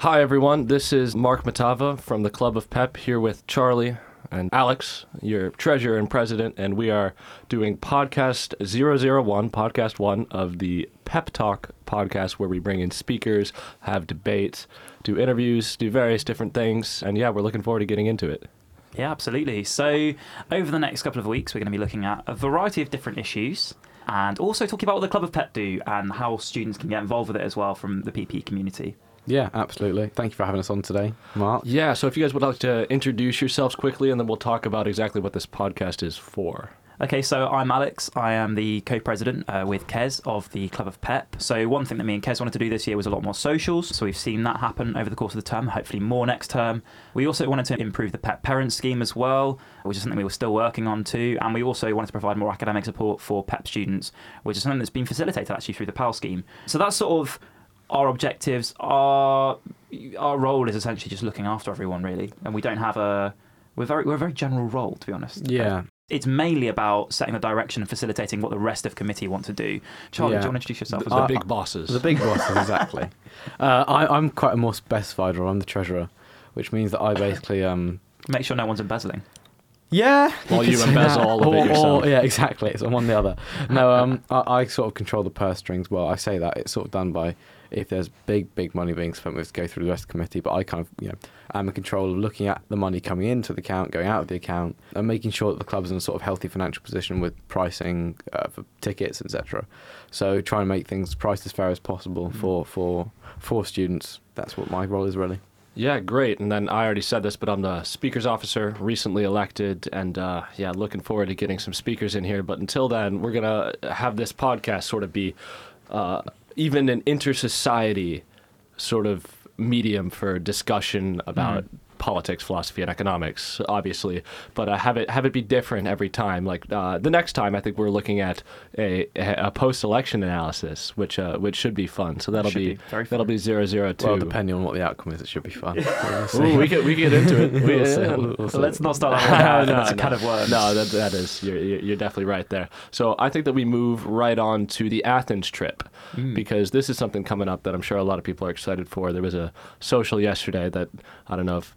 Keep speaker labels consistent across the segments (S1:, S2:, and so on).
S1: Hi, everyone. This is Mark Matava from the Club of Pep here with Charlie and Alex, your treasurer and president, and we are doing podcast 001, podcast one of the Pep Talk podcast, where we bring in speakers, have debates, do interviews, do various different things. And yeah, we're looking forward to getting into it.
S2: Yeah, absolutely. So, over the next couple of weeks, we're going to be looking at a variety of different issues and also talking about what the Club of Pep do and how students can get involved with it as well from the PP community.
S3: Yeah, absolutely. Thank you for having us on today, Mark.
S1: Yeah, so if you guys would like to introduce yourselves quickly, and then we'll talk about exactly what this podcast is for.
S2: Okay, so I'm Alex. I am the co-president uh, with Kez of the Club of Pep. So one thing that me and Kez wanted to do this year was a lot more socials. So we've seen that happen over the course of the term. Hopefully more next term. We also wanted to improve the Pep Parent Scheme as well, which is something we were still working on too. And we also wanted to provide more academic support for Pep students, which is something that's been facilitated actually through the PAL scheme. So that's sort of our objectives. Our our role is essentially just looking after everyone really, and we don't have a we're very we're a very general role to be honest.
S3: Yeah.
S2: It's mainly about setting the direction and facilitating what the rest of committee want to do. Charlie,
S3: Yeah.
S2: do you want to introduce yourself as
S1: The
S2: well?
S1: Big bosses.
S3: The big bosses, exactly. Uh, I, I'm quite a more specified role. I'm the treasurer, which means that I basically um.
S2: Make sure no one's embezzling.
S3: Yeah.
S1: While
S3: could
S1: you
S3: say
S1: embezzle
S3: that.
S1: all of it
S3: Or- or- yeah, exactly. So I'm on the other. No, um, I, I sort of control the purse strings. Well, I say that it's sort of done by if there's big, big money being spent, we have to go through the rest of the committee. But I kind of, you know, am in control of looking at the money coming into the account, going out of the account, and making sure that the club's in a sort of healthy financial position with pricing uh, for tickets, etc. So trying to make things priced as fair as possible for for for students. That's what my role is really.
S1: Yeah, great. And then I already said this, but I'm the speakers officer, recently elected, and uh, yeah, looking forward to getting some speakers in here. But until then, we're gonna have this podcast sort of be uh, even an inter-society sort of medium for discussion about mm. Politics, philosophy, and economics, obviously. But uh, have it have it be different every time. Like uh, the next time, I think we're looking at a, a post-election analysis, which uh, which should be fun. So that'll be,
S2: be very
S1: that'll be zero zero two.
S3: Well, depending on what the outcome is, it should be fun. We'll.
S1: Ooh, we get we get into it. We,
S3: We'll see,
S1: yeah.
S3: we'll- we'll see.
S2: Let's not start that one now.
S1: No,
S2: That's
S1: no.
S2: kind of word.
S1: No, that that is you're you're you're definitely right there. So I think that we move right on to the Athens trip
S2: Hmm.
S1: because this is something coming up that I'm sure a lot of people are excited for. There was a social yesterday that I don't know if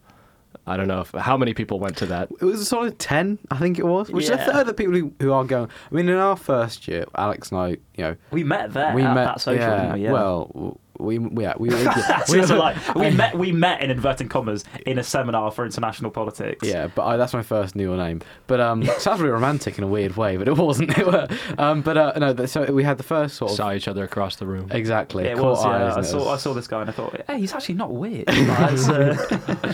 S1: I don't know if how many people went to that.
S3: It was a solid 10, I think it was, which is a third of the people who, who are going. I mean, in our first year, Alex and I, you know,
S2: We met there
S3: we
S2: at
S3: met.
S2: that social.
S3: yeah,
S2: didn't we? yeah.
S3: Well, we, we, yeah, we, we,
S2: That's
S3: we,
S2: just a lie. we met. We met in inverted commas in a seminar for international politics.
S3: yeah, but I, that's my first new name. But um, it sounds really romantic in a weird way, but it wasn't. It were, um, but uh, no, so we had the first sort of
S1: Saw each other across the room.
S3: exactly.
S2: Yeah, it was. Yeah,
S3: eyes,
S2: I
S3: and it
S2: saw. I
S3: was-
S2: saw this guy and I thought, hey, he's actually not weird. Like, it's, uh,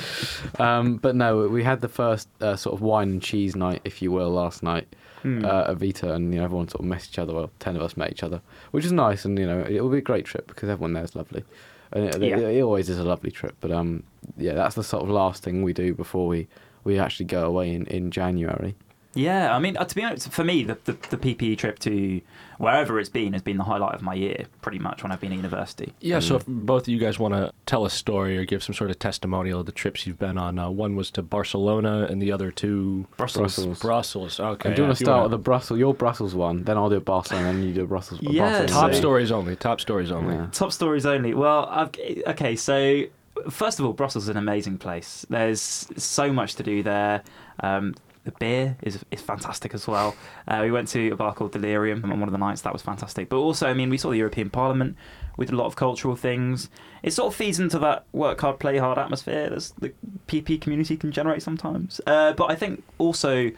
S3: um, but no, we had the first uh, sort of wine and cheese night, if you will, last night.
S2: hmm.
S3: uh, at Vita, and you know everyone sort of met each other. Well, ten of us met each other, which is nice, and you know it will be a great trip because everyone there lovely, and it,
S2: Yeah.
S3: it, it always is a lovely trip. But um, yeah, that's the sort of last thing we do before we we actually go away in in January.
S2: Yeah, I mean, uh, to be honest, for me, the, the the PPE trip to wherever it's been has been the highlight of my year, pretty much when I've been at university.
S1: Yeah,
S3: Mm.
S1: so if both of you guys want to tell a story or give some sort of testimonial of the trips you've been on, uh, one was to Barcelona and the other to
S2: Brussels.
S3: Brussels.
S1: Brussels. Okay.
S3: And do you
S1: yeah,
S3: want
S1: if
S3: to start
S1: wanna-
S3: with the Brussels, your Brussels one? Then I'll do Barcelona, and you do Brussels. a
S2: Yeah,
S3: Brussels
S1: top
S2: so-
S1: stories only? Top stories only.
S3: Yeah.
S2: Top stories only. Well, I've, okay, so first of all, Brussels is an amazing place. There's so much to do there. Um, the beer is is fantastic as well. Uh, we went to a bar called Delirium on one of the nights. That was fantastic. But also, I mean, we saw the European Parliament. Did a lot of cultural things. It sort of feeds into that work hard, play hard atmosphere that the PP community can generate sometimes. Uh, but I think also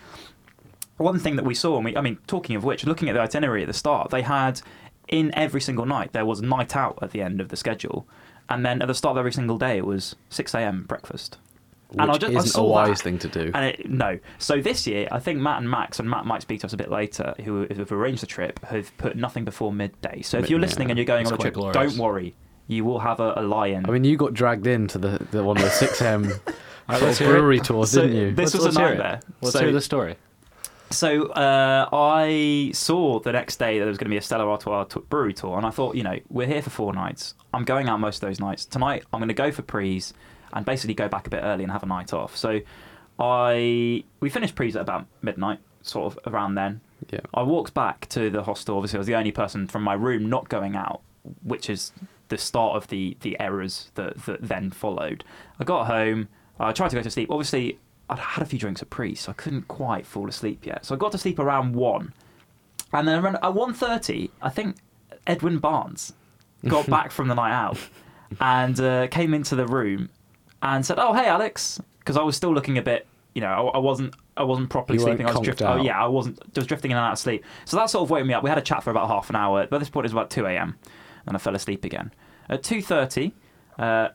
S2: one thing that we saw, and we, I mean, talking of which, looking at the itinerary at the start, they had in every single night there was night out at the end of the schedule, and then at the start of every single day it was six a.m. breakfast.
S3: Which
S2: And I just- I
S3: isn't a wise
S2: that.
S3: thing to do.
S2: And it, no, so this year I think Matt and Max and Matt might speak to us a bit later, who have arranged the trip, have put nothing before midday. So if
S3: Mid-
S2: you're
S3: yeah.
S2: listening and you're going
S1: It's
S2: on a trip,
S1: glorious.
S2: don't worry, you will have a, a lie-in.
S3: I mean, you got dragged into the, the one of the six M
S1: right, let's hear it.
S3: brewery tours,
S2: So
S3: didn't you?
S2: This
S1: Let's-
S2: was
S1: let's
S2: a
S1: hear it.
S2: nightmare.
S1: Let's
S2: so,
S1: hear the story.
S2: So uh, I saw the next day that there was going to be a Stella Artois t- brewery tour, and I thought, you know, we're here for four nights. I'm going out most of those nights. Tonight, I'm going to go for prees and basically go back a bit early and have a night off. So I we finished prees at about midnight, sort of around then.
S3: Yeah.
S2: I walked back to the hostel. Obviously, I was the only person from my room not going out, which is the start of the the errors that that then followed. I got home. I tried to go to sleep. Obviously, I'd had a few drinks at pre, so I couldn't quite fall asleep yet. So I got to sleep around one, and then around at one thirty, I think Edwin Barnes got back from the night out and uh, came into the room and said, "Oh, hey, Alex," because I was still looking a bit. You know, I, I wasn't. I wasn't properly
S3: You
S2: sleeping. I was drifting. Oh, yeah, I wasn't. I was drifting in and out of sleep. So that sort of woke me up. We had a chat for about half an hour. By this point, it was about two a.m. and I fell asleep again. At two thirty, uh,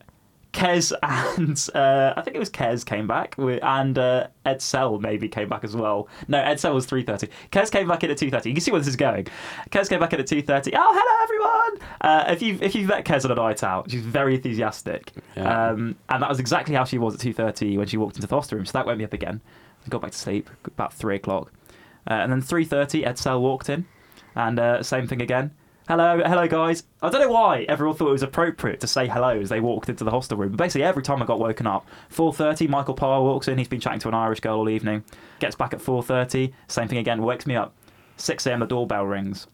S2: Kez and uh, I think it was Kez came back, and uh, Ed Sell maybe came back as well. No, Ed Sell was three thirty. Kez came back in at two thirty. You can see where this is going. Kez came back in at two thirty. Oh, hello everyone! Uh, if you if you've met Kez on a night out, she's very enthusiastic,
S3: Yeah.
S2: um, and that was exactly how she was at two thirty when she walked into the hostel room. So that woke me up again. I got back to sleep about three o'clock, uh, and then three thirty, Ed Sell walked in, and uh, same thing again. Hello, hello, guys. I don't know why everyone thought it was appropriate to say hello as they walked into the hostel room. But basically, every time I got woken up, 4:30, Michael Parr walks in. He's been chatting to an Irish girl all evening. Gets back at 4:30. Same thing again. Wakes me up. 6 a.m. The doorbell rings.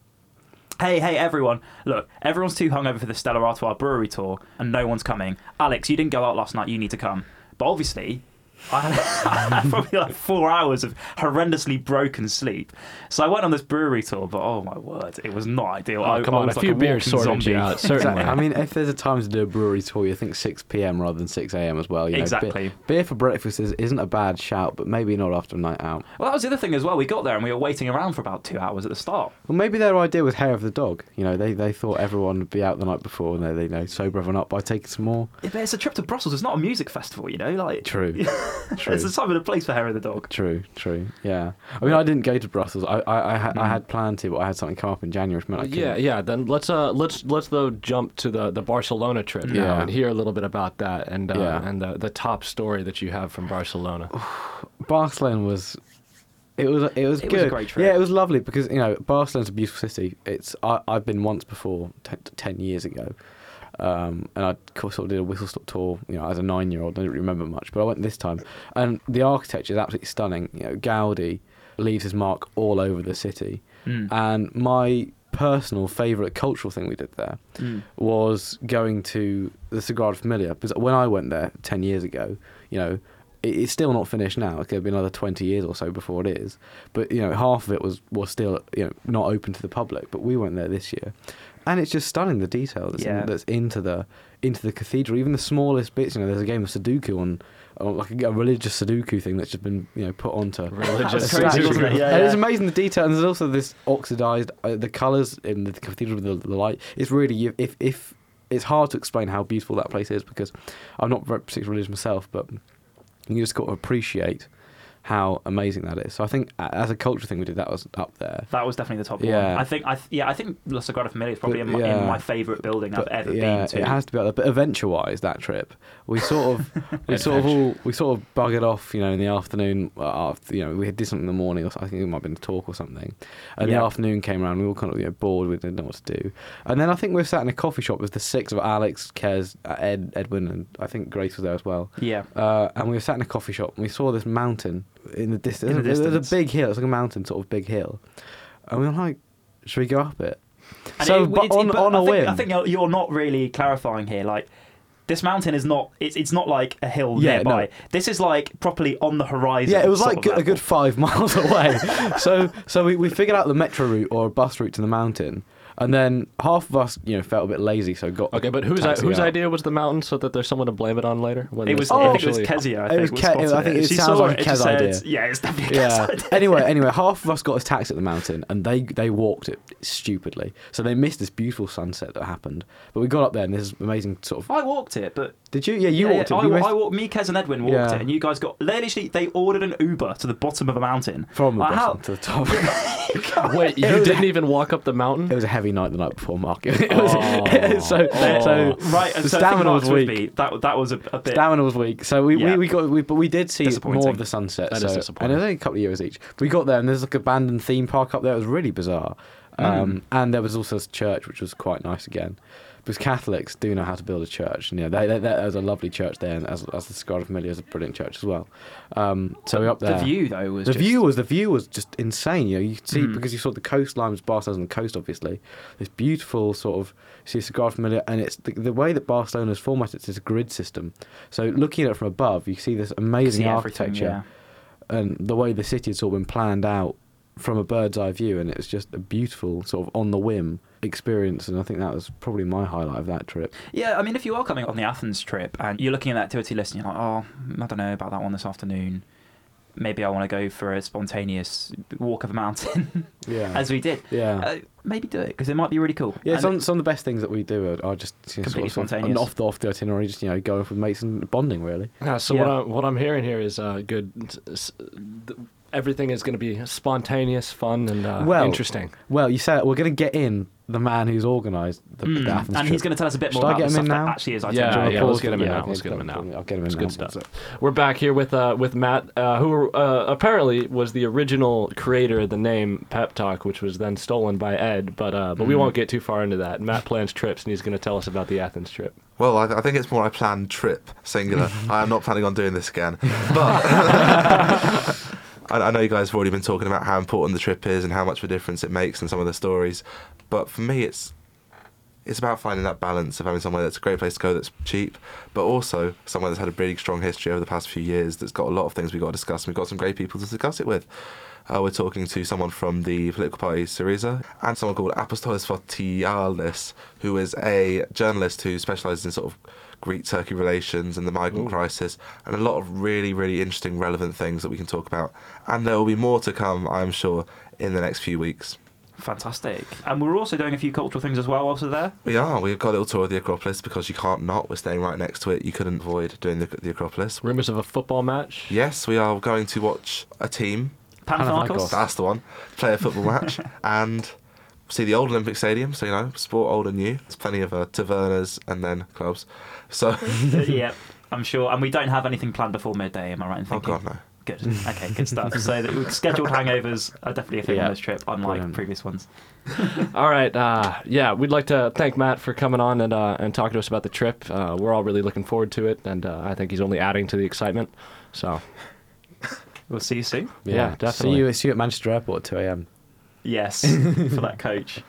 S2: Hey, hey, everyone! Look, everyone's too hungover for the Stella Artois brewery tour, and no one's coming. Alex, you didn't go out last night. You need to come. But obviously, I had, I had probably like four hours of horrendously broken sleep. So I went on this brewery tour, but oh my word, it was not ideal.
S1: Oh,
S2: I,
S1: come
S2: I
S1: on,
S2: was
S1: a
S2: like
S1: few beers
S2: walking
S1: sorted you out, certainly.
S3: I mean, if there's a time to do a brewery tour, you think 6 p.m. rather than 6 a.m. as well. You know,
S2: Exactly.
S3: Beer, beer for breakfast is, isn't a bad shout, but maybe not after a night out.
S2: Well, that was the other thing as well. We got there and we were waiting around for about two hours at the start.
S3: Well, maybe their idea was hair of the dog. You know, they, they thought everyone would be out the night before and they, they you know, sober everyone up by taking some more.
S2: Yeah, but it's a trip to Brussels. It's not a music festival, you know. Like
S3: True. True.
S2: There's a time and a place for hair of the dog.
S3: True, true, yeah. I mean, I didn't go to Brussels. I, I, I, had, I
S2: Mm.
S3: had planned to, but I had something come up in January. Which meant I
S1: yeah,
S3: couldn't.
S1: yeah. Then let's uh let's let's though jump to the the Barcelona trip now
S3: Yeah.
S1: and hear a little bit about that and uh,
S3: Yeah.
S1: and the the top story that you have from Barcelona.
S3: Barcelona was. It was it was
S2: It was
S3: good.
S2: a great trip.
S3: Yeah, it was lovely because you know Barcelona's a beautiful city. It's I, I've been once before ten years ago, um, and I sort of did a whistle stop tour. You know, as a nine year old, I don't remember much, but I went this time, and the architecture is absolutely stunning. You know, Gaudi leaves his mark all over the city,
S2: Mm.
S3: and my personal favourite cultural thing we did there
S2: Mm.
S3: was going to the Sagrada Familia because when I went there ten years ago, you know, it's still not finished now. It's going to be another twenty years or so before it is. But you know, half of it was was still you know not open to the public. But we went there this year, and it's just stunning the detail that's,
S2: Yeah.
S3: in, that's into the into the cathedral. Even the smallest bits. You know, there's a game of Sudoku on. on like a, a religious Sudoku thing that's just been you know put onto
S1: Religious
S2: That's crazy, it? Yeah,
S3: and it's amazing the detail, and there's also this oxidized uh, the colours in the cathedral with the, the light. It's really if if it's hard to explain how beautiful that place is because I'm not very particularly religious myself, but you just got to appreciate how amazing that is. So I think as a cultural thing, we did that was up there.
S2: That was definitely the top
S3: Yeah.
S2: one. I think I th- yeah I think La Sagrada Familia is probably
S3: But,
S2: in, my,
S3: yeah.
S2: in my favourite building
S3: But,
S2: I've ever
S3: yeah,
S2: been to.
S3: it has to be up there. But adventure-wise, that trip, we sort of, we sort of all, we sort of buggered off, you know, in the afternoon. uh, After you know, we did something in the morning, or I think it might have been a talk or something. And
S2: Yeah.
S3: the afternoon came around, we were all kind of you know, bored, we didn't know what to do. And then I think we were sat in a coffee shop with the six of Alex, Kez, uh, Ed, Edwin, and I think Grace was there as well.
S2: yeah.
S3: Uh, and we were sat in a coffee shop, and we saw this mountain in the distance.
S2: In the
S3: There's a- There's a big hill. It's like a mountain, sort of big hill. And we're like, should we go up it?
S2: And
S3: so,
S2: it-
S3: but on,
S2: but
S3: on
S2: I
S3: a
S2: think,
S3: whim.
S2: I think you're, you're not really clarifying here. Like, this mountain is not. It's it's not like a hill
S3: Yeah,
S2: nearby.
S3: no.
S2: This is like properly on the horizon.
S3: Yeah, it was like a good five miles away. so so we, we figured out the metro route or a bus route to the mountain, and then half of us, you know, felt a bit lazy, so got
S1: Okay, but whose whose idea was the mountain so that there's someone to blame it on later? When
S2: It
S1: this
S2: was. I think it was
S1: actually-
S2: Kezia. I
S3: It
S2: think
S3: was
S2: was
S3: Ke- I think
S2: it.
S3: it
S2: She
S3: sounds like
S2: it
S3: a
S2: and
S3: Kez
S2: said,
S3: idea.
S2: Yeah, it's definitely a Kez
S3: Yeah.
S2: idea.
S3: anyway, anyway, half of us got us taxi at the mountain, and they they walked it stupidly, so they missed this beautiful sunset that happened. But we got up there, and this amazing sort of.
S2: I walked it, but
S3: Did you? Yeah, you
S2: yeah,
S3: walked
S2: yeah,
S3: it.
S2: I,
S3: You
S2: I walked. Me, Kez, and Edwin walked
S3: Yeah.
S2: it, and you guys got. They literally they ordered an Uber to the bottom of a mountain.
S3: from the
S2: Like, how-
S3: bottom to the top.
S1: Wait, you
S3: was-
S1: didn't even walk up the mountain?
S3: It was a heavy night the night before, Mark. It was,
S1: Oh.
S3: so,
S1: Oh.
S3: so
S2: Right, and
S3: the
S2: so
S3: stamina was
S2: with
S3: weak.
S2: me. That that was a, a bit.
S3: Stamina was weak, so we,
S2: Yeah.
S3: we, we got we, but we did see more of the sunset.
S1: That
S3: so,
S1: is
S3: And it was only a couple of years each. We got there, and there's like an abandoned theme park up there. It was really bizarre,
S2: Hmm.
S3: um, and there was also this church, which was quite nice again. Because Catholics do know how to build a church, and yeah, they, they, there's a lovely church there, and as, as the Sagrada Familia is a brilliant church as well. Um, so we're up there.
S2: The view though was
S3: The
S2: just,
S3: view was the view was just insane. You know, you could see
S2: Mm.
S3: because you saw the coastline was Barcelona's on the coast, obviously. This beautiful sort of you see Sagrada Familia, and it's the, the way that Barcelona's formatted. It's a grid system. So looking at it from above, you see this amazing
S2: see
S3: architecture
S2: yeah.
S3: and the way the city had sort of been planned out from a bird's eye view, and it was just a beautiful sort of on the whim experience. And I think that was probably my highlight of that trip.
S2: Yeah, I mean, if you are coming on the Athens trip and you're looking at that activity list and you're like, oh, I don't know about that one this afternoon. Maybe I want to go for a spontaneous walk of a mountain,
S3: Yeah,
S2: as we did.
S3: yeah.
S2: Uh, maybe do it because it might be really cool.
S3: Yeah,
S2: And
S3: some some of the best things that we do are, are just you know,
S2: Completely
S3: sort of, sort of
S2: spontaneous.
S3: off the off the itinerary, just you know, going off with mates and bonding really.
S1: Yeah, so
S2: Yeah.
S1: what I'm what I'm hearing here is uh, good. s- th- Everything is going to be spontaneous, fun, and uh,
S3: Well,
S1: interesting.
S3: Well, you said we're going to get in the man who's organised the,
S2: Mm,
S3: the Athens
S2: and
S3: trip.
S2: he's going to tell us a bit
S3: Should
S2: more
S3: I
S2: about
S3: get
S2: the
S3: him in
S2: that
S3: now?
S2: actually is
S1: Yeah,
S3: Do you
S1: yeah, let's get him in now, let's get him in now.
S3: I'll get him in
S1: It's
S3: now.
S1: good stuff. We're back here with uh, with Matt, uh, who uh, apparently was the original creator of the name Pep Talk, which was then stolen by Ed. But uh, but we
S2: Mhm.
S1: won't get too far into that. Matt plans trips, and he's going to tell us about the Athens trip.
S4: Well, I, I think it's more I planned trip, singular. I am not planning on doing this again. But I, I know you guys have already been talking about how important the trip is and how much of a difference it makes and some of the stories. But for me, it's it's about finding that balance of having somewhere that's a great place to go that's cheap, but also somewhere that's had a really strong history over the past few years that's got a lot of things we've got to discuss and we've got some great people to discuss it with. Uh, we're talking to someone from the political party Syriza and someone called Apostolos Fotialis, who is a journalist who specialises in sort of Greek-Turkey relations and the migrant
S1: Ooh.
S4: crisis, and a lot of really, really interesting, relevant things that we can talk about. And there will be more to come, I'm sure, in the next few weeks.
S2: Fantastic. And we're also doing a few cultural things as well whilst we're there.
S4: We are. We've got a little tour of the Acropolis because you can't not. We're staying right next to it. You couldn't avoid doing the, the Acropolis.
S1: Rumors of a football match.
S4: Yes, we are going to watch a team.
S2: Panathinaikos.
S3: Panathinaikos.
S4: That's the one. Play a football match and see the old Olympic Stadium. So you know, sport old and new. There's plenty of uh, tavernas and then clubs. So
S2: yeah, I'm sure. And we don't have anything planned before midday, am I right in
S4: oh
S2: thinking?
S4: god no.
S2: Good. Okay, good stuff. so the scheduled hangovers are definitely a thing
S3: Yeah.
S2: on this trip, unlike
S3: Brilliant.
S2: previous ones.
S1: All right. Uh, yeah, we'd like to thank Matt for coming on and uh, and talking to us about the trip. Uh, we're all really looking forward to it, and uh, I think he's only adding to the excitement. So
S2: We'll see you soon.
S1: Yeah,
S3: See
S1: definitely.
S3: you, see you at Manchester Airport at 2 a.m.
S2: Yes, for that coach.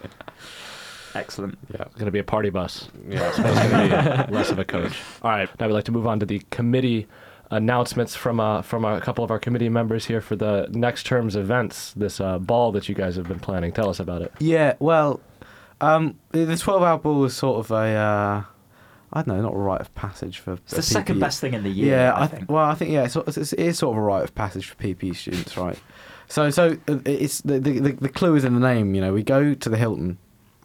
S2: Excellent.
S3: Yeah.
S1: it's going to be a party bus.
S3: Yeah.
S1: It's going to be less of a coach. All right. Now we'd like to move on to the committee announcements from uh, from a couple of our committee members here for the next term's events. This uh, ball that you guys have been planning. Tell us about it.
S3: Yeah, well, um, the the 12 hour ball was sort of a, uh, I don't know, not a rite of passage for.
S2: It's the second best thing in the year.
S3: Yeah,
S2: I think.
S3: well, I think yeah, it's, it's, it is sort of a rite of passage for PP students, right? So, so uh, it's the, the the clue is in the name. You know, we go to the Hilton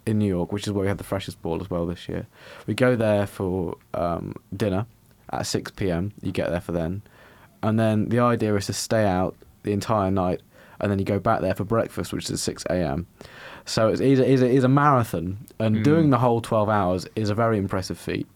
S3: in New York, which is where we had the freshest ball as well this year. We go there for um, dinner at six p.m. You get there for then, and then the idea is to stay out the entire night, and then you go back there for breakfast, which is at six a.m. So it's, it's, a, it's, a, it's a marathon, and
S2: Mm.
S3: doing the whole twelve hours is a very impressive feat.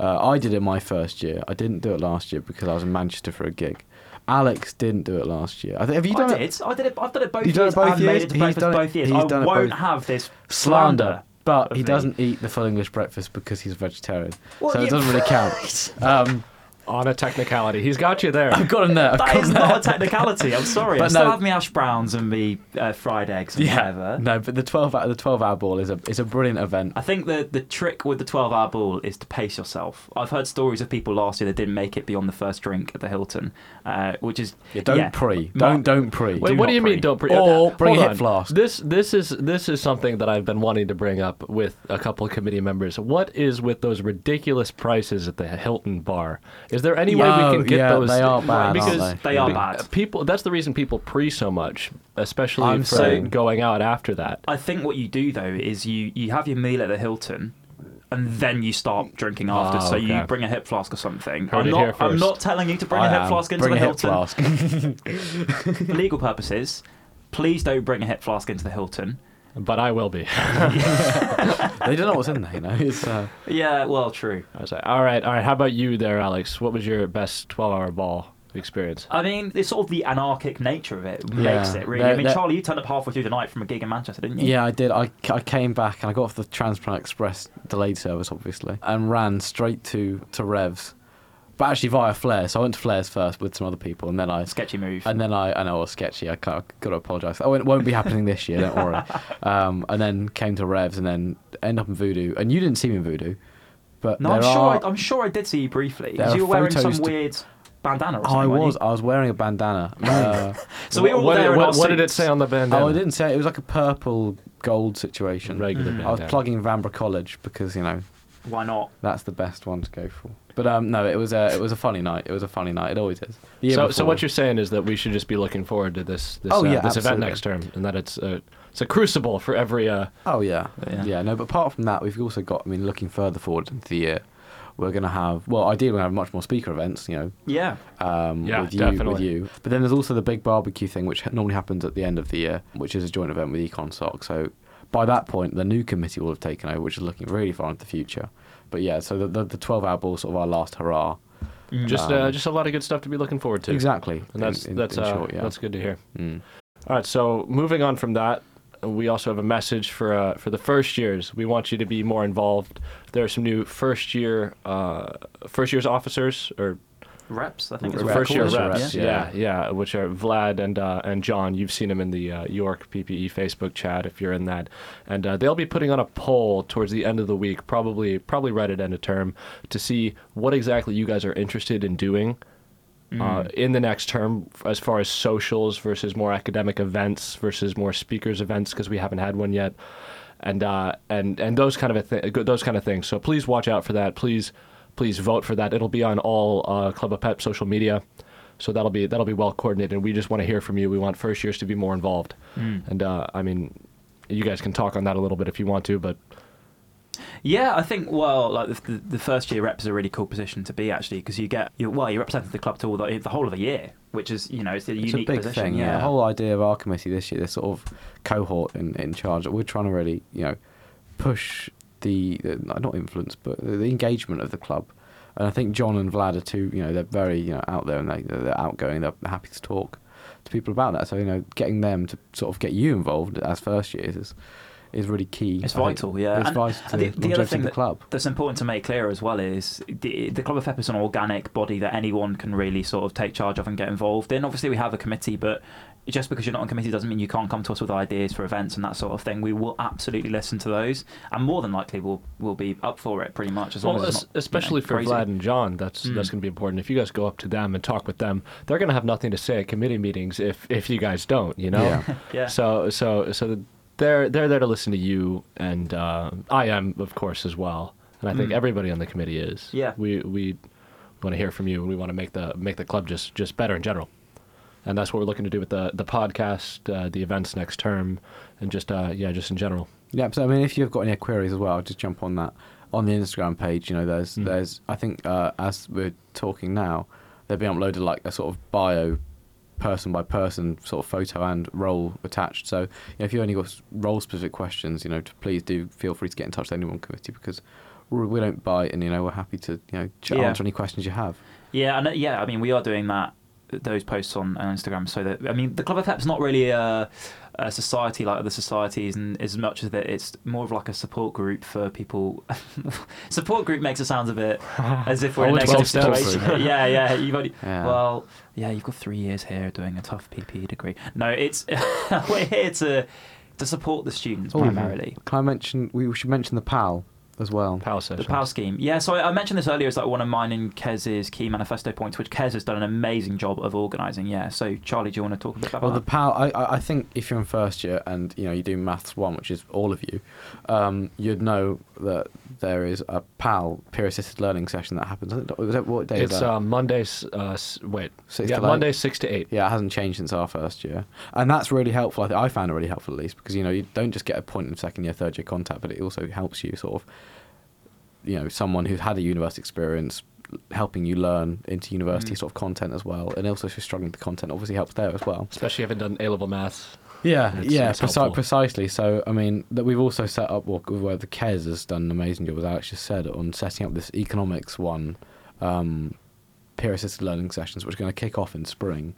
S3: Uh, I did it my first year. I didn't do it last year because I was in Manchester for a gig. Alex didn't do it last year. I think, have you done
S2: I
S3: it?
S2: did. I did it. I've done it both
S3: You've
S2: years
S3: done it both
S2: and made
S3: years?
S2: it to breakfast
S3: done it-
S2: both years. I
S3: done
S2: won't
S3: both.
S2: have this
S3: Slander.
S2: slander.
S3: But he
S2: me.
S3: doesn't eat the full English breakfast because he's a vegetarian.
S2: Well,
S3: so
S2: yeah,
S3: it doesn't really count. Um,
S1: On a technicality, he's got you there.
S3: I've got him there. I've
S2: That
S3: got him
S2: not
S3: there.
S2: a technicality. I'm sorry. I
S3: But
S2: still
S3: no.
S2: have me hash browns and me uh, fried eggs and
S3: Yeah.
S2: whatever.
S3: No, but the twelve hour, the twelve hour ball is a is a brilliant event.
S2: I think the the trick with the 12 hour ball is to pace yourself. I've heard stories of people last year that didn't make it beyond the first drink at the Hilton, uh, which is
S3: Yeah, don't
S2: yeah.
S3: pre. Don't don't pre.
S1: Wait,
S2: Do
S1: what
S2: not
S1: do you mean? Don't pre?
S3: Or bring
S1: Hold
S3: a hip
S1: on.
S3: flask.
S1: This this is this is something that I've been wanting to bring up with a couple of committee members. What is with those ridiculous prices at the Hilton bar? Is there any way
S3: Oh,
S1: we can get
S3: yeah,
S1: those?
S3: they are bad,
S1: because
S3: aren't
S2: they are
S1: be-
S2: bad.
S1: People. That's the reason people pre so much, especially
S3: I'm
S1: for
S3: saying-
S1: going out after that.
S2: I think what you do though is you you have your meal at the Hilton. And then you start drinking after,
S1: Ah,
S2: so you bring a hip flask or something.
S1: Heard
S2: I'm not, I'm not telling you to bring
S3: I
S2: a hip
S3: am.
S2: flask into
S3: Bring
S2: the
S3: a hip
S2: Hilton.
S3: flask.
S2: For legal purposes, please don't bring a hip flask into the Hilton.
S1: But I will be.
S3: they don't know what's in there. You know, it's uh,
S2: Yeah, well, true.
S1: I was like, all right, all right. How about you there, Alex? What was your best twelve-hour ball? experience.
S2: I mean, it's sort of the anarchic nature of it
S3: Yeah.
S2: makes it really.
S3: They're-
S2: I mean,
S3: they're-
S2: Charlie, you turned up halfway through the night from a gig in Manchester, didn't you?
S3: Yeah, I did. I, I came back and I got off the TransPennine Express delayed service, obviously, and ran straight to, to Revs, but actually via Flares. So I went to Flares first with some other people, and then I
S2: Sketchy move.
S3: and then I I know it was sketchy. I can't, got to apologise. Oh, it won't be happening this year. Don't worry. Um, and then came to Revs, and then end up in Voodoo. And you didn't see me in Voodoo, but
S2: no, I'm sure.
S3: are-
S2: I, I'm sure I did see you briefly.
S3: There
S2: 'cause
S3: are
S2: you were wearing some
S3: to-
S2: weird bandana. Or
S3: Oh, I
S2: something,
S3: was.
S2: you?
S3: I was wearing a bandana. Uh,
S2: So we were all
S1: what,
S2: there
S1: did,
S2: in
S1: what,
S2: our
S1: what did it say on the bandana?
S3: oh, I didn't say it was like a purple gold situation.
S1: Regular
S2: Mm.
S1: bandana.
S3: I was plugging Vanbrugh College because you know
S2: Why not?
S3: that's the best one to go for. But um, no, it was a it was a funny night. It was a funny night. It always is. The year
S1: So, so what you're saying is that we should just be looking forward to this this,
S3: Oh,
S1: uh,
S3: yeah,
S1: this event next term, and that it's a it's a crucible for every. Uh,
S3: Oh yeah.
S2: Yeah.
S3: yeah, No, but apart from that, we've also got. I mean, looking further forward into the year, we're going to have. Well, ideally, we're going to have much more speaker events. You know,
S2: Yeah.
S3: um,
S1: Yeah,
S3: with you, with you. But then there's also the big barbecue thing, which normally happens at the end of the year, which is a joint event with EconSoc. So by that point, the new committee will have taken over, which is looking really far into the future. But yeah, so the the, the 12 hour ball, sort of our last hurrah.
S2: Mm.
S1: just
S3: Um,
S1: uh, just a lot of good stuff to be looking forward to.
S3: Exactly.
S1: And that's
S3: in, in,
S1: that's
S3: in
S1: uh,
S3: short, yeah.
S1: that's good to hear.
S3: Mm.
S1: All right, so moving on from that, we also have a message for uh, for the first years. We want you to be more involved. There are some new first year uh, first years officers or
S2: reps. I think it's
S3: Reps,
S1: first year reps.
S3: reps,
S1: yeah.
S3: yeah.
S1: yeah, which are Vlad and uh, and John. You've seen them in the uh, York PPE Facebook chat if you're in that, and uh, they'll be putting on a poll towards the end of the week, probably probably right at end of term, to see what exactly you guys are interested in doing uh, in the next term as far as socials versus more academic events versus more speakers events because we haven't had one yet and uh, and and those kind of a th- those kind of things so please watch out for that please please vote for that it'll be on all uh, club of pep social media so that'll be that'll be well coordinated and we just want to hear from you we want first years to be more involved
S2: Mm.
S1: and uh, i mean you guys can talk on that a little bit if you want to but
S2: Yeah, I think well, like the, the, the first year rep is a really cool position to be actually because you get you well, you represent the club to all the, the whole of a year, which is you know it's a
S3: It's
S2: unique
S3: a big
S2: position.
S3: thing, yeah.
S2: yeah.
S3: The whole idea of our committee this year, this sort of cohort in, in charge, we're trying to really, you know, push the, the not influence, but the, the engagement of the club. And I think John and Vlad are two, you know, they're very, you know, out there and they, they're outgoing. They're happy to talk to people about that. So you know, getting them to sort of get you involved as first years is is really key.
S2: It's
S3: I think.
S2: vital, yeah.
S3: It's
S2: And-
S3: vital to
S2: the-
S3: the,
S2: the other thing
S3: the
S2: that-
S3: club.
S2: That's important to make clear as well is the, the Club of Pep is an organic body that anyone can really sort of take charge of and get involved in. Obviously, we have a committee, but just because you're not on committee doesn't mean you can't come to us with ideas for events and that sort of thing. We will absolutely listen to those, and more than likely we'll we'll be up for it pretty much as long
S1: Well,
S2: as it's
S1: es-
S2: not, you know,
S1: especially for
S2: crazy.
S1: Vlad and John, that's that's
S2: Mm.
S1: going to be important. If you guys go up to them and talk with them, they're going to have nothing to say at committee meetings if if you guys don't, you know.
S3: Yeah.
S2: Yeah.
S1: So so so the, they're they're there to listen to you, and uh, I am of course as well, and I think
S2: Mm.
S1: everybody on the committee is.
S2: Yeah.
S1: We we want to hear from you, and we want to make the make the club just just better in general. And that's what we're looking to do with the the podcast, uh, the events next term, and just uh, yeah, just in general.
S3: Yeah, so I mean, if you've got any queries as well, just jump on that on the Instagram page. You know, there's
S1: Mm.
S3: there's I think uh, as we're talking now, they're being uploaded like a sort of bio, person by person sort of photo and role attached. So you know, if you only got role specific questions, you know, to please do feel free to get in touch with anyone committee because we don't bite, and you know, we're happy to you know ch-
S2: Yeah.
S3: answer any questions you have.
S2: Yeah, and uh, yeah, I mean, we are doing that those posts on, on Instagram so that I mean, the Club of Pep's not really a, a society like other societies, and as much as that it's more of like a support group for people. support group makes it sound a bit as if we're in a negative situation. yeah, yeah, you've only,
S3: Yeah.
S2: well, yeah, you've got three years here doing a tough PPE degree. No, it's we're here to to support the students
S3: Oh,
S2: primarily.
S3: Can I mention? We should mention the PAL as well.
S1: Pal
S2: The
S1: session.
S2: PAL scheme. Yeah, so I I mentioned this earlier as like one of mine and Kez's key manifesto points, which Kez has done an amazing job of organising. Yeah. So Charlie, do you want to talk a bit about
S3: Well, the
S2: that?
S3: PAL, I, I I think if you're in first year and you know you do maths one, which is all of you, um, you'd know that there is a PAL peer assisted learning session that happens. I Was that what day is
S1: It's
S3: that?
S1: uh, Mondays. Uh, wait,
S3: Six
S1: yeah,
S3: to eight?
S1: Mondays six to eight.
S3: yeah, it hasn't changed since our first year, and that's really helpful. I think I found it really helpful at least because you know you don't just get a point in second year, third year contact, but it also helps you sort of, you know, someone who's had a university experience helping you learn into university
S2: Mm.
S3: sort of content as well, and also if you're struggling with the content, obviously helps there as well.
S1: Especially if you haven't done A level maths.
S3: Yeah,
S1: It's-
S3: yeah,
S1: it's
S3: preci- precisely. So, I mean, that we've also set up well, where the Kez has done an amazing job, as Alex just said, on setting up this economics one um, peer assisted learning sessions, which are going to kick off in spring.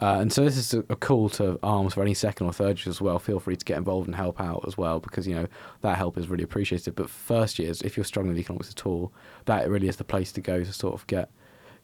S3: Uh, and so this is a, a call to arms for any second or third years as well. Feel free to get involved and help out as well because you know that help is really appreciated. But first years, if you're struggling with economics at all, that really is the place to go to sort of get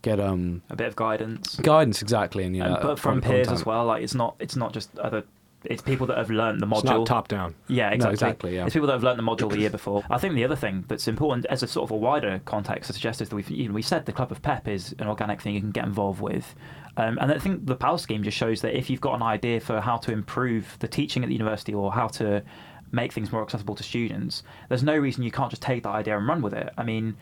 S3: get um
S2: A bit of guidance.
S3: guidance exactly and you know
S2: but from peers
S3: contact.
S2: as well. Like it's not it's not just other. It's people that have learned the module.
S1: It's not top down.
S2: Yeah, exactly.
S3: exactly, yeah.
S2: It's people that have learned the module the year before. I think the other thing that's important, as a sort of a wider context, I suggest is that we've you know, we said the Club of Pep is an organic thing you can get involved with, um, and I think the PAL scheme just shows that if you've got an idea for how to improve the teaching at the university or how to make things more accessible to students, there's no reason you can't just take that idea and run with it. I mean.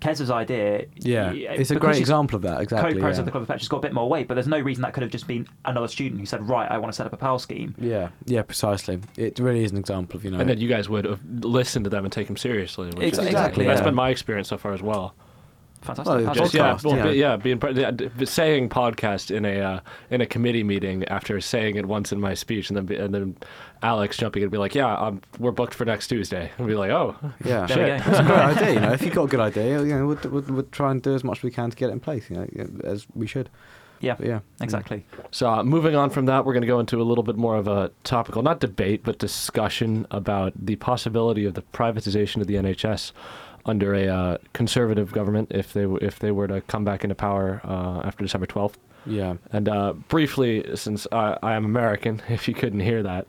S2: Kez's idea,
S3: yeah it's a great example of that exactly
S2: co-president
S3: yeah.
S2: of the Club of Pep, she's got a bit more weight, but there's no reason that could have just been another student who said, "Right, I want to set up a PAL scheme."
S3: yeah yeah precisely it really is an example of you know
S1: And then you guys would have listened to them and take them seriously. Which
S2: Ex-
S1: is-
S2: exactly,
S1: That's
S3: yeah.
S1: been my experience so far as well.
S2: Fantastic.
S3: Well,
S2: That's
S3: just-
S1: Just, yeah, well,
S3: yeah.
S1: be- yeah, being pre- yeah, d- saying podcast in a uh, in a committee meeting after saying it once in my speech, and then and then Alex jumping and be like, "Yeah, um, we're booked for next Tuesday," and be like, "Oh,
S3: yeah
S1: Shit.
S2: go.
S3: It's a great idea. You know, if you've got a good idea, you know, we'll, we'll, we'll try and do as much as we can to get it in place. You know, as we should.
S2: Yeah,
S3: But yeah,
S2: exactly.
S1: So, uh, moving on from that, we're going to go into a little bit more of a topical, not debate, but discussion about the possibility of the privatization of the NHS under a uh, conservative government if they w- if they were to come back into power uh, after December twelfth.
S3: Yeah.
S1: And uh, briefly, since I, I am American, if you couldn't hear that,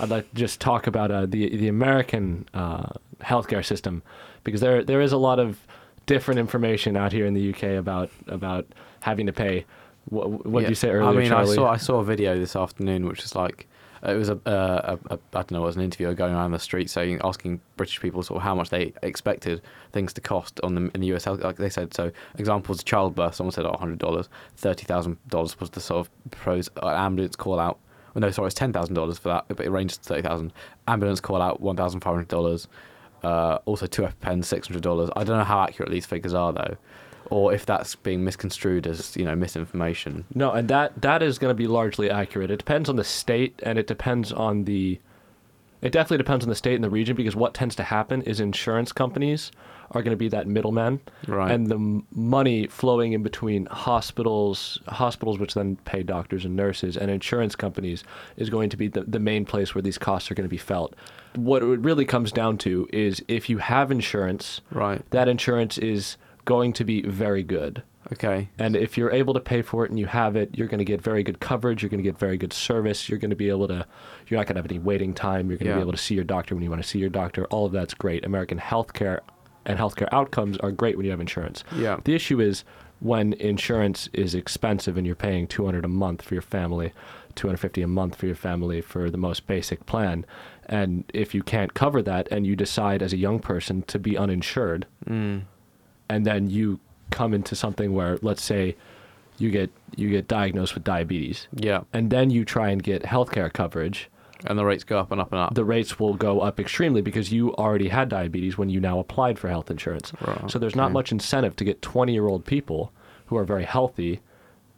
S1: I'd like to just talk about uh, the the American uh, healthcare system because there there is a lot of different information out here in the UK about about having to pay. What, what did you say earlier,
S3: I mean,
S1: Charlie?
S3: I saw I saw a video this afternoon, which was like it was a, don't know, it was an interviewer going around the street saying asking British people sort of how much they expected things to cost on the in the US. health- Like they said, so examples childbirth. Someone said oh, hundred dollars, thirty thousand dollars was the sort of pros uh, ambulance call out. No, sorry, it's ten thousand dollars for that, but it ranges to thirty thousand. Ambulance call out one thousand five hundred dollars. Uh, also, two EpiPens, six hundred dollars. I don't know how accurate these figures are though, or if that's being misconstrued as you know misinformation.
S1: No, and that that is going to be largely accurate. It depends on the state, and it depends on the. It definitely depends on the state and the region because what tends to happen is insurance companies are going to be that middleman,
S3: Right.
S1: and the money flowing in between hospitals, hospitals which then pay doctors and nurses, and insurance companies is going to be the, the main place where these costs are going to be felt. What it really comes down to is if you have insurance,
S3: Right.
S1: that insurance is going to be very good.
S3: Okay.
S1: And if you're able to pay for it and you have it, you're going to get very good coverage. You're going to get very good service. You're going to be able to, you're not going to have any waiting time. You're going to be able to see your doctor when you want to see your doctor. All of that's great. American healthcare and healthcare outcomes are great when you have insurance.
S3: Yeah.
S1: The issue is when insurance is expensive and you're paying 200 a month for your family, 250 a month for your family for the most basic plan. And if you can't cover that and you decide as a young person to be uninsured,
S3: Mm.
S1: And then you come into something where let's say you get you get diagnosed with diabetes
S3: Yeah.
S1: and then you try and get healthcare coverage
S3: And the rates go up and up and up.
S1: the rates will go up extremely because you already had diabetes when you now applied for health insurance
S3: Right,
S1: so there's not
S3: okay.
S1: much incentive to get 20 year old people who are very healthy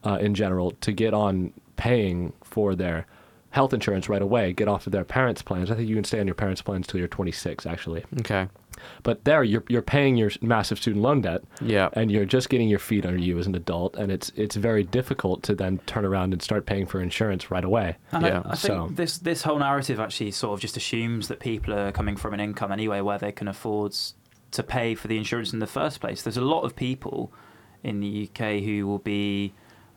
S1: uh, in general to get on paying for their health insurance right away get off of their parents plans i think you can stay on your parents plans till you're 26 actually
S3: okay.
S1: but there you're, you're paying your massive student loan debt
S3: Yeah.
S1: and you're just getting your feet under you as an adult, and it's it's very difficult to then turn around and start paying for insurance right away.
S2: And
S3: Yeah,
S2: I, I think
S1: so-
S2: this this whole narrative actually sort of just assumes that people are coming from an income anyway where they can afford to pay for the insurance in the first place. There's a lot of people in the UK who will be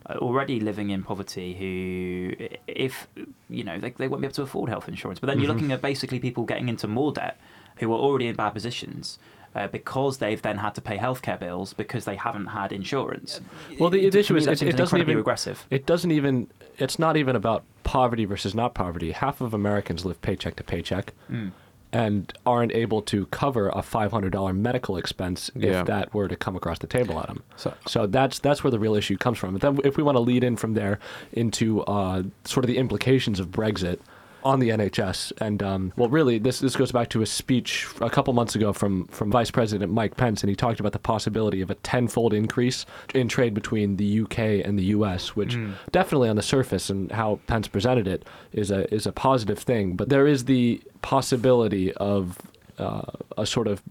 S2: uh, already living in poverty who if you know they, they won't be able to afford health insurance but then you're
S3: Mhm.
S2: looking at basically people getting into more debt who are already in bad positions uh, because they've then had to pay healthcare bills because they haven't had insurance.
S1: Well, the, the issue is
S2: that
S1: it, it doesn't
S2: incredibly
S1: even
S2: regressive.
S1: it doesn't even it's not even about poverty versus not poverty. Half of Americans live paycheck to paycheck
S2: Mm.
S1: And aren't able to cover a five hundred dollar medical expense
S3: Yeah.
S1: if that were to come across the table at them.
S3: So
S1: So that's that's where the real issue comes from. But then, if we want to lead in from there into uh, sort of the implications of Brexit on the NHS, and um, well, really, this this goes back to a speech a couple months ago from from Vice President Mike Pence, and he talked about the possibility of a tenfold increase in trade between the UK and the US, which definitely on the surface and how Pence presented it is a is a positive thing. But there is the possibility of uh, a sort of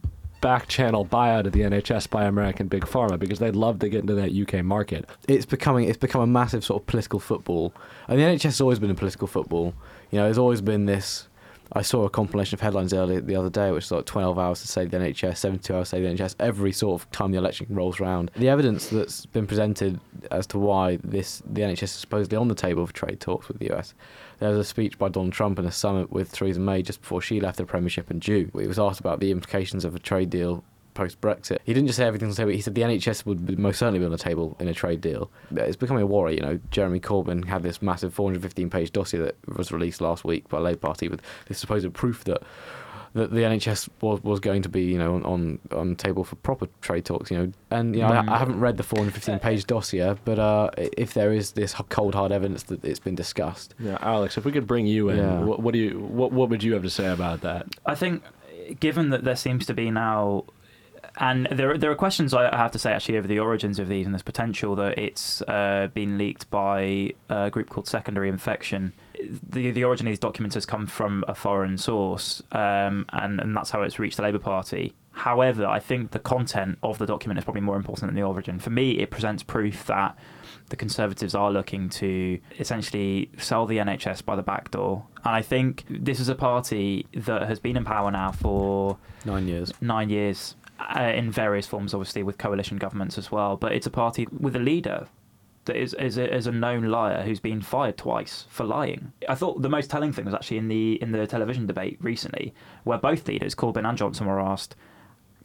S1: back channel buyout of the NHS by American big pharma because they'd love to get into that UK market.
S3: it's becoming it's become a massive sort of political football. And the NHS has always been a political football. You know, there's always been this. I saw a compilation of headlines earlier the other day, which was like 12 hours to save the NHS, 72 hours to save the NHS. Every sort of time the election rolls around, the evidence that's been presented as to why this the NHS is supposedly on the table for trade talks with the US. There was a speech by Donald Trump in a summit with Theresa May just before she left the Premiership in June. He was asked about the implications of a trade deal post Brexit. He didn't just say everything's on the table. He said the NHS would be most certainly be on the table in a trade deal. It's becoming a worry. You know, Jeremy Corbyn had this massive 415-page dossier that was released last week by Labour Party with this supposed proof that that the NHS was, was going to be, you know, on, on on table for proper trade talks, you know. And you know,
S2: Mm.
S3: I, I haven't read the 415-page dossier, but uh, if there is this cold hard evidence that it's been discussed,
S1: Yeah, Alex, if we could bring you in,
S3: Yeah.
S1: what, what do you what what would you have to say about that?
S2: I think, given that there seems to be now, and there there are questions I have to say actually over the origins of these and there's potential that it's uh, been leaked by a group called Secondary Infection. The the origin of these documents has come from a foreign source, um, and and that's how it's reached the Labour Party. However, I think the content of the document is probably more important than the origin. For me, it presents proof that the Conservatives are looking to essentially sell the NHS by the back door. And I think this is a party that has been in power now for
S3: nine years.
S2: nine years uh, in various forms, obviously, with coalition governments as well. But it's a party with a leader that is, is, a, is a known liar who's been fired twice for lying. I thought the most telling thing was actually in the in the television debate recently, where both leaders, Corbyn and Johnson, were asked.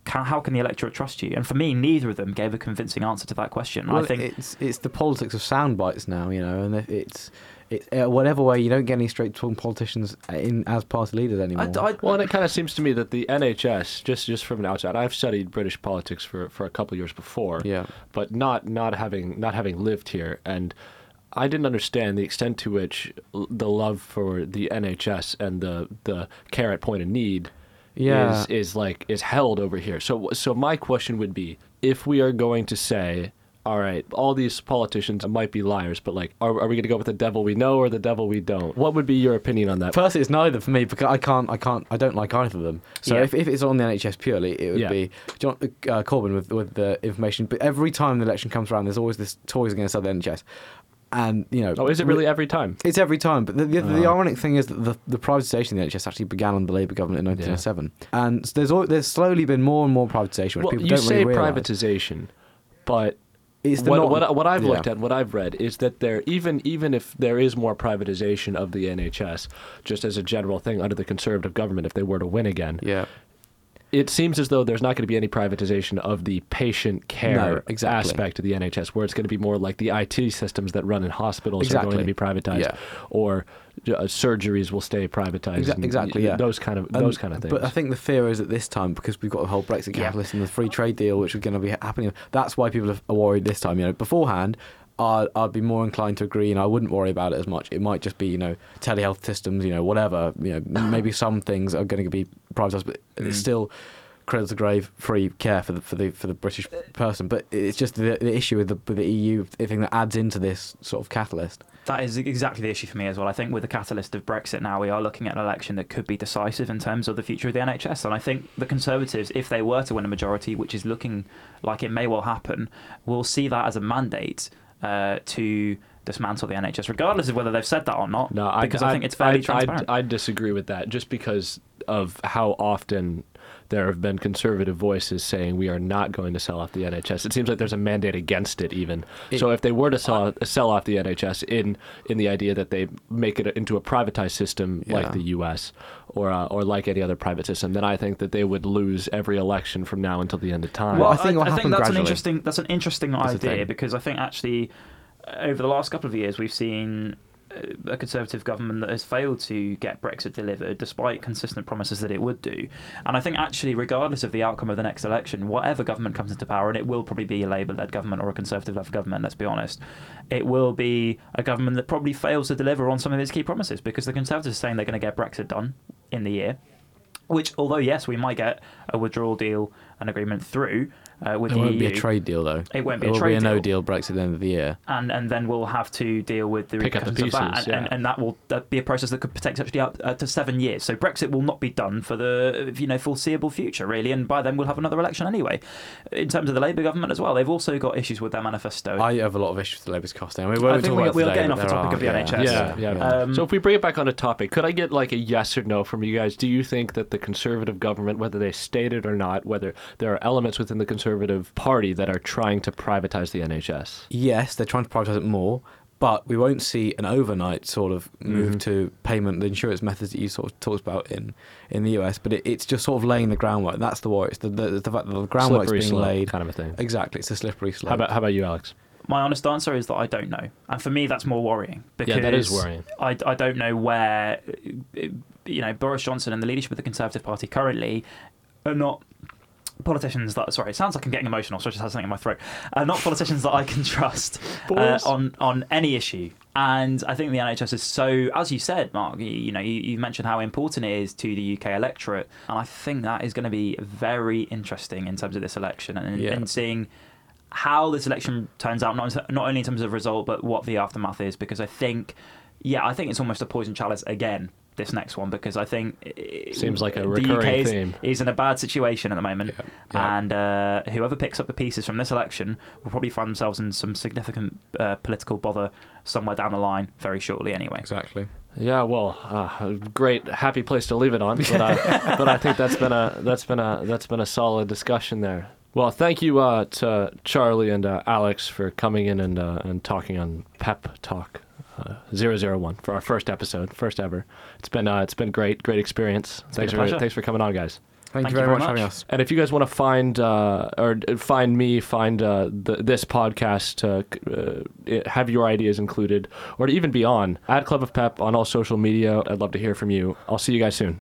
S2: How can the electorate trust you? And for me, neither of them gave a convincing answer to that question.
S3: Well,
S2: I think
S3: it's it's the politics of sound bites now, you know, and it's it's uh, whatever way you don't get any straight talking politicians in as party leaders anymore.
S2: I, I,
S1: Well, and it kind of seems to me that the NHS, just just from an outside, I've studied British politics for, for a couple of years before,
S3: yeah.
S1: but not not having not having lived here, and I didn't understand the extent to which l- the love for the NHS and the the care at point of need
S3: Yeah.
S1: is is like is held over here. So so my question would be, if we are going to say. All right, all these politicians might be liars, but like, are, are we going to go with the devil we know or the devil we don't? What would be your opinion on that?
S3: Firstly, it's neither for me because I can't, I can't, I don't like either of them. So
S2: Yeah.
S3: if, if it's on the NHS purely, it would
S1: Yeah.
S3: be John uh, Corbyn with with the information. But every time the election comes around, there's always this toys against the NHS, and you know.
S1: Oh, is it really every time?
S3: It's every time, but the, the, the
S1: Oh.
S3: ironic thing is that the, the privatisation of the NHS actually began under the Labour government in 1907, and there's there's slowly been more and more privatisation, which
S1: Well,
S3: people
S1: you
S3: don't
S1: say
S3: really realise.
S1: privatization, but
S3: It's the
S1: what,
S3: not-
S1: what, what I've
S3: yeah.
S1: looked at, what I've read, is that there even even if there is more privatization of the NHS, just as a general thing under the Conservative government, if they were to win again,
S3: Yeah,
S1: it seems as though there's not going to be any privatization of the patient care
S3: No, exactly.
S1: aspect of the NHS, where it's going to be more like the IT systems that run in hospitals are going to be privatized,
S3: Yeah.
S1: or uh, surgeries will stay privatized.
S3: Exa- exactly, yeah.
S1: Those kind of those kind of things.
S3: But I think the fear is at this time because we've got the whole Brexit
S2: Yeah.
S3: catalyst and the free trade deal, which is going to be happening. That's why people are worried this time. You know, beforehand, I'd, I'd be more inclined to agree, and I wouldn't worry about it as much. It might just be, you know, telehealth systems, you know, whatever. You know, maybe some things are going to be privatised, but
S2: Mm.
S3: it's still cradle to grave free care for the for the for the British person. But it's just the, the issue with the with the EU thing that adds into this sort of catalyst.
S2: That is exactly the issue for me as well. I think with the catalyst of Brexit now, we are looking at an election that could be decisive in terms of the future of the NHS. And I think the Conservatives, if they were to win a majority, which is looking like it may well happen, will see that as a mandate uh, to dismantle the NHS, regardless of whether they've said that or not.
S1: No, I,
S2: because I, think it's fairly
S1: I,
S2: transparent.
S1: I, disagree with that, just because of how often there have been conservative voices saying we are not going to sell off the NHS. It seems like there's a mandate against it, even.
S3: It-
S1: so if they were to sell sell off the NHS in in the idea that they make it into a privatized system like the U.S. or uh, or like any other private system, then I think that they would lose every election from now until the end of time.
S3: Well, I think it will
S2: I think
S3: happen
S2: that's an interesting that's an interesting
S3: That's
S2: idea because I think actually uh, over the last couple of years we've seen uh, a conservative government that has failed to get Brexit delivered despite consistent promises that it would do. And I think actually regardless of the outcome of the next election, whatever government comes into power and it will probably be a Labour-led government or a conservative-led government, let's be honest, it will be a government that probably fails to deliver on some of its key promises because the conservatives are saying they're going to get Brexit done in the year which although yes we might get a withdrawal deal and agreement through uh, with
S3: It
S2: the
S3: won't
S2: EU.
S3: be a trade deal though.
S2: It won't be
S3: It
S2: a
S3: will
S2: trade
S3: be a no
S2: deal.
S3: deal Brexit at the end of the year.
S2: and and then we'll have to deal with the
S1: Pick up the
S2: repercussions of that,
S1: pieces,
S2: and, and,
S1: yeah.
S2: and that will be a process that could potentially up uh, to seven years. So Brexit will not be done for the you know foreseeable future, really, and by then we'll have another election anyway. In terms of the Labour government as well, they've also got issues with their manifesto.
S3: I have a lot of issues with the Labour's costing. I mean, I
S2: think we, we
S3: are
S2: getting off the
S3: there
S2: topic of the
S3: are,
S2: NHS.
S1: Yeah, yeah.
S3: yeah.
S2: Um,
S1: so if we bring it back on a topic, could I get like a yes or no from you guys? Do you think that the conservative government, whether they state it or not, whether there are elements within the conservative party that are trying to privatize the NHS?
S3: yes, they're trying to privatise it more, but we won't see an overnight sort of move
S1: Mhm.
S3: to payment, the insurance methods that you sort of talked about in, in the US. But it, it's just sort of laying the groundwork. That's the worry. It's the, the, the fact that the groundwork's
S1: Slippery
S3: being
S1: slope
S3: laid.
S1: kind of a thing.
S3: Exactly, it's a slippery slope.
S1: How about how about you, Alex?
S2: My honest answer is that I don't know, and for me that's more worrying because
S1: Yeah, that is worrying.
S2: I, I don't know where you know Boris Johnson and the leadership of the Conservative Party currently are not politicians that sorry it sounds like I'm getting emotional so I just had something in my throat are not politicians that I can trust uh, on on any issue and I think the NHS is so as you said Mark you, you know you, you mentioned how important it is to the UK electorate and I think that is going to be very interesting in terms of this election and,
S3: Yeah.
S2: and seeing how this election turns out, not not only in terms of result, but what the aftermath is. Because I think, yeah, I think it's almost a poison chalice again. This next one, because I think it-
S1: Seems like a
S2: the
S1: recurring
S2: UK is,
S1: theme.
S2: is in a bad situation at the moment,
S3: Yeah, yeah.
S2: and uh, whoever picks up the pieces from this election will probably find themselves in some significant uh, political bother somewhere down the line very shortly. Anyway,
S3: Exactly.
S1: Yeah, well, uh, great, happy place to leave it on. But, uh, but I think that's been a that's been a that's been a solid discussion there. Well, thank you uh, to Charlie and uh, Alex for coming in and uh, and talking on Pep Talk uh, 001 for our first episode, first ever. It's been uh, it's been great, great experience.
S2: been
S1: Thanks
S2: a
S1: for
S2: pleasure.
S1: thanks for coming on, guys.
S3: Thank,
S2: Thank
S3: you
S2: you
S3: very
S2: very
S3: much for having
S2: much.
S3: us.
S1: And if you guys want to find uh, or find me, find uh, the, this podcast, uh, uh, have your ideas included, or to even be on, at Club of Pep on all social media. I'd love to hear from you. I'll see you guys soon.